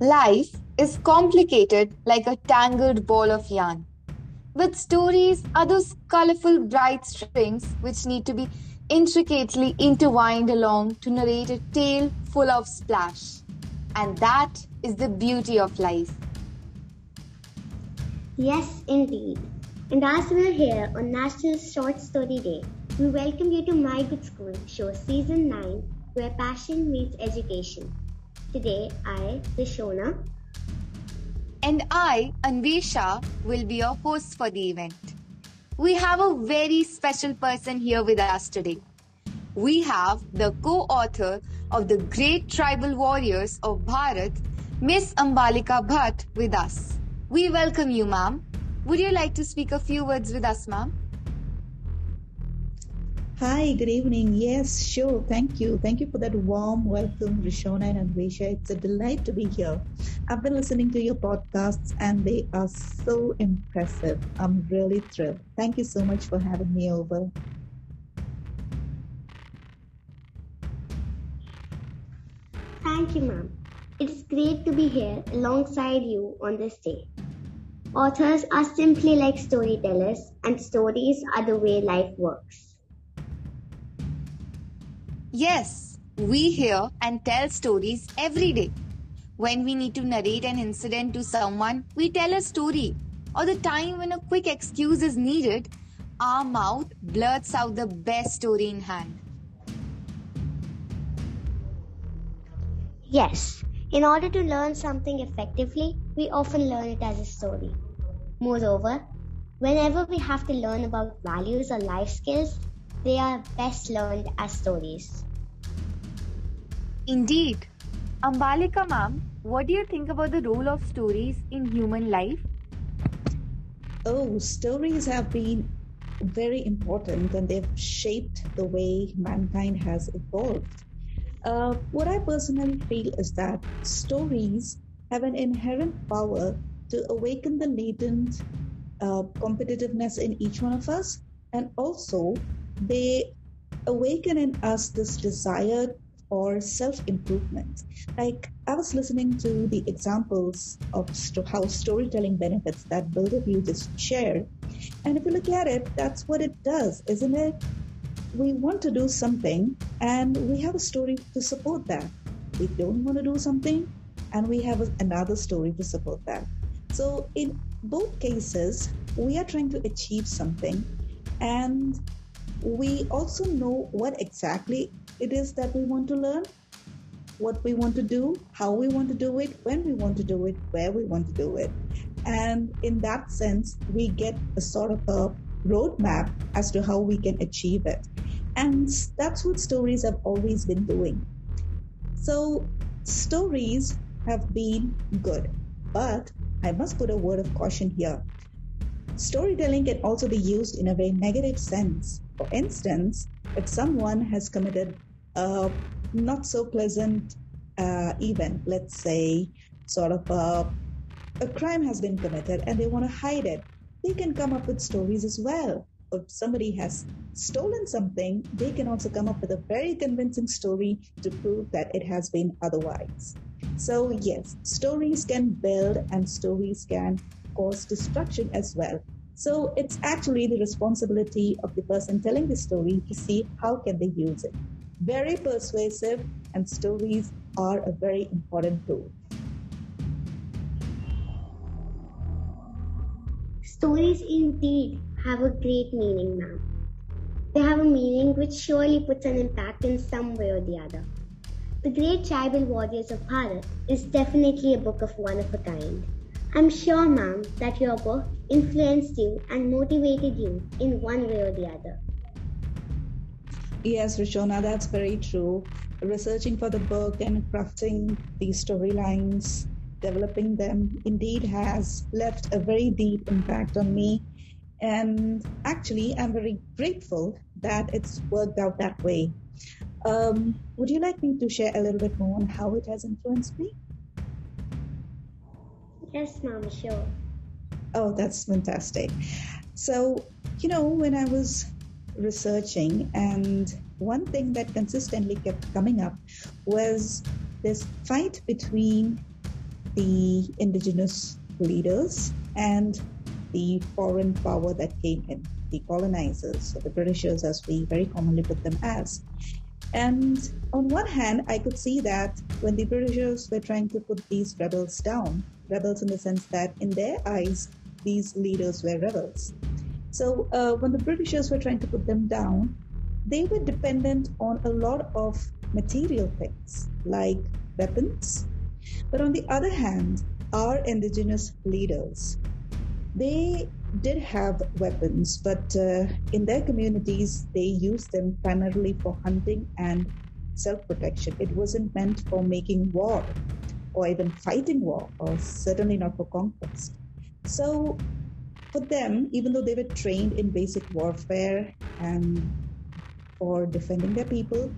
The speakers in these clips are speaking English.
Life is complicated like a tangled ball of yarn. But stories are those colorful, bright strings which need to be intricately intertwined along to narrate a tale full of splash. And that is the beauty of life. Yes, indeed. And as we're here on National Short Story Day, we welcome you to My Good School Show Season 9, where passion meets education. Today, I, Rishona, and I, Anvesha, will be your host for the event. We have a very special person here with us today. We have the co-author of the Great Tribal Warriors of Bharat, Miss Ambalika Bhatt, with us. We welcome you, ma'am. Would you like to speak a few words with us, ma'am? Hi, good evening. Yes, sure. Thank you. Thank you for that warm welcome, Rishona and Anvesha. It's a delight to be here. I've been listening to your podcasts and they are so impressive. I'm really thrilled. Thank you so much for having me over. Thank you, ma'am. It is great to be here alongside you on this day. Authors are simply like storytellers, and stories are the way life works. Yes, we hear and tell stories every day. When we need to narrate an incident to someone, we tell a story. Or the time when a quick excuse is needed, our mouth blurts out the best story in hand. Yes, in order to learn something effectively, we often learn it as a story. Moreover, whenever we have to learn about values or life skills, they are best learned as stories. Indeed. Ambalika ma'am, what do you think about the role of stories in human life? Oh, stories have been very important and they've shaped the way mankind has evolved. Uh, what I personally feel is that stories have an inherent power to awaken the latent uh, competitiveness in each one of us and also they awaken in us this desire for self improvement. Like I was listening to the examples of how storytelling benefits that of you just shared. And if you look at it, that's what it does, isn't it? We want to do something and we have a story to support that. We don't want to do something and we have another story to support that. So, in both cases, we are trying to achieve something and we also know what exactly it is that we want to learn, what we want to do, how we want to do it, when we want to do it, where we want to do it. And in that sense, we get a sort of a roadmap as to how we can achieve it. And that's what stories have always been doing. So, stories have been good, but I must put a word of caution here. Storytelling can also be used in a very negative sense. For instance, if someone has committed a not so pleasant uh, event, let's say, sort of a, a crime has been committed and they want to hide it, they can come up with stories as well. If somebody has stolen something, they can also come up with a very convincing story to prove that it has been otherwise. So, yes, stories can build and stories can cause destruction as well. So it's actually the responsibility of the person telling the story to see how can they use it. Very persuasive and stories are a very important tool. Stories indeed have a great meaning now. They have a meaning which surely puts an impact in some way or the other. The Great Tribal Warriors of Bharat is definitely a book of one of a kind. I'm sure, ma'am, that your book influenced you and motivated you in one way or the other. Yes, Rishona, that's very true. Researching for the book and crafting these storylines, developing them, indeed has left a very deep impact on me. And actually, I'm very grateful that it's worked out that way. Um, would you like me to share a little bit more on how it has influenced me? Yes, Mom, sure. Oh, that's fantastic. So, you know, when I was researching, and one thing that consistently kept coming up was this fight between the indigenous leaders and the foreign power that came in, the colonizers, or the Britishers, as we very commonly put them as. And on one hand, I could see that when the Britishers were trying to put these rebels down, rebels in the sense that in their eyes, these leaders were rebels. So uh, when the Britishers were trying to put them down, they were dependent on a lot of material things like weapons. But on the other hand, our indigenous leaders, they did have weapons, but uh, in their communities, they used them primarily for hunting and self protection. It wasn't meant for making war or even fighting war, or certainly not for conquest. So, for them, even though they were trained in basic warfare and for defending their people,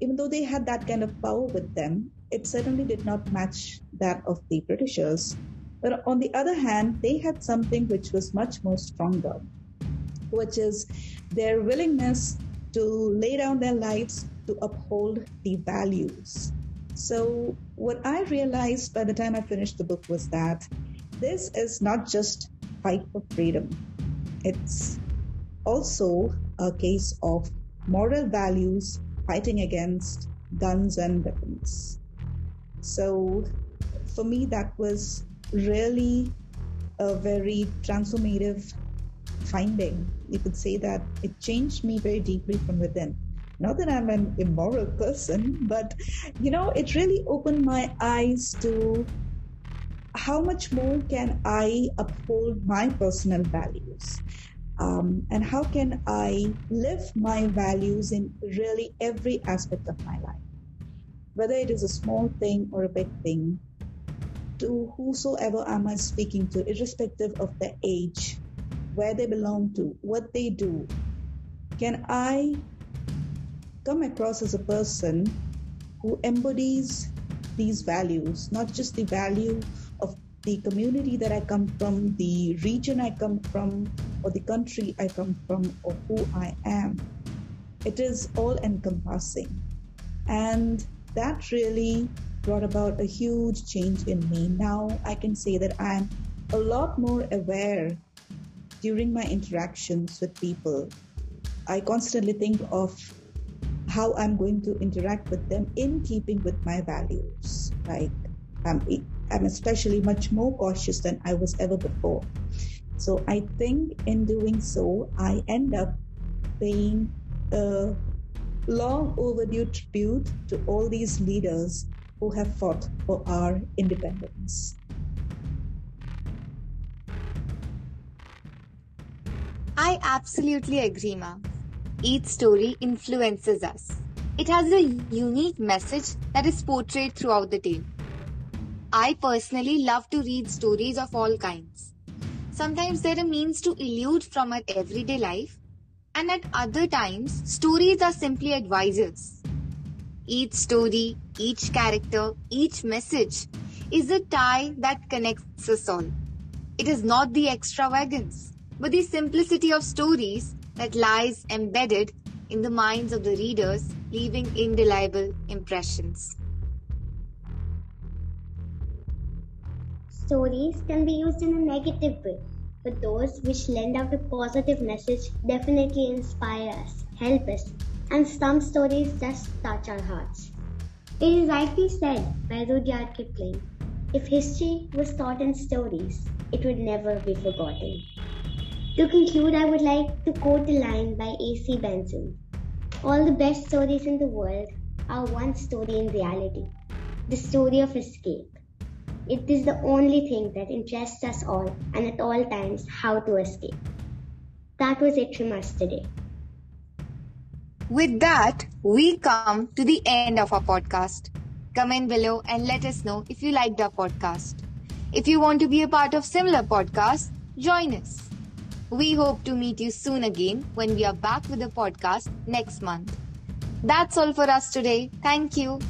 even though they had that kind of power with them, it certainly did not match that of the Britishers. But on the other hand, they had something which was much more stronger, which is their willingness to lay down their lives to uphold the values. So, what I realized by the time I finished the book was that this is not just fight for freedom. It's also a case of moral values fighting against guns and weapons. So for me, that was really a very transformative finding. You could say that it changed me very deeply from within. Not that I'm an immoral person, but you know, it really opened my eyes to how much more can I uphold my personal values? Um, and how can I live my values in really every aspect of my life? Whether it is a small thing or a big thing, to whosoever am I speaking to, irrespective of their age, where they belong to, what they do, can I come across as a person who embodies these values, not just the value of the community that I come from, the region I come from, or the country I come from, or who I am. It is all encompassing. And that really brought about a huge change in me. Now I can say that I'm a lot more aware during my interactions with people. I constantly think of how I'm going to interact with them in keeping with my values. Like I'm I'm especially much more cautious than I was ever before. So I think in doing so, I end up paying a long overdue tribute to all these leaders who have fought for our independence. I absolutely agree, Ma. Each story influences us. It has a unique message that is portrayed throughout the tale. I personally love to read stories of all kinds. Sometimes they're a means to elude from our everyday life, and at other times, stories are simply advisors. Each story, each character, each message is a tie that connects us all. It is not the extravagance, but the simplicity of stories that lies embedded in the minds of the readers, leaving indelible impressions. Stories can be used in a negative way, but those which lend out a positive message definitely inspire us, help us, and some stories just touch our hearts. It is rightly said by Rudyard Kipling if history was taught in stories, it would never be forgotten. To conclude, I would like to quote a line by A.C. Benson All the best stories in the world are one story in reality the story of escape. It is the only thing that interests us all and at all times how to escape. That was it from us today. With that, we come to the end of our podcast. Comment below and let us know if you liked our podcast. If you want to be a part of similar podcasts, join us. We hope to meet you soon again when we are back with a podcast next month. That's all for us today. Thank you.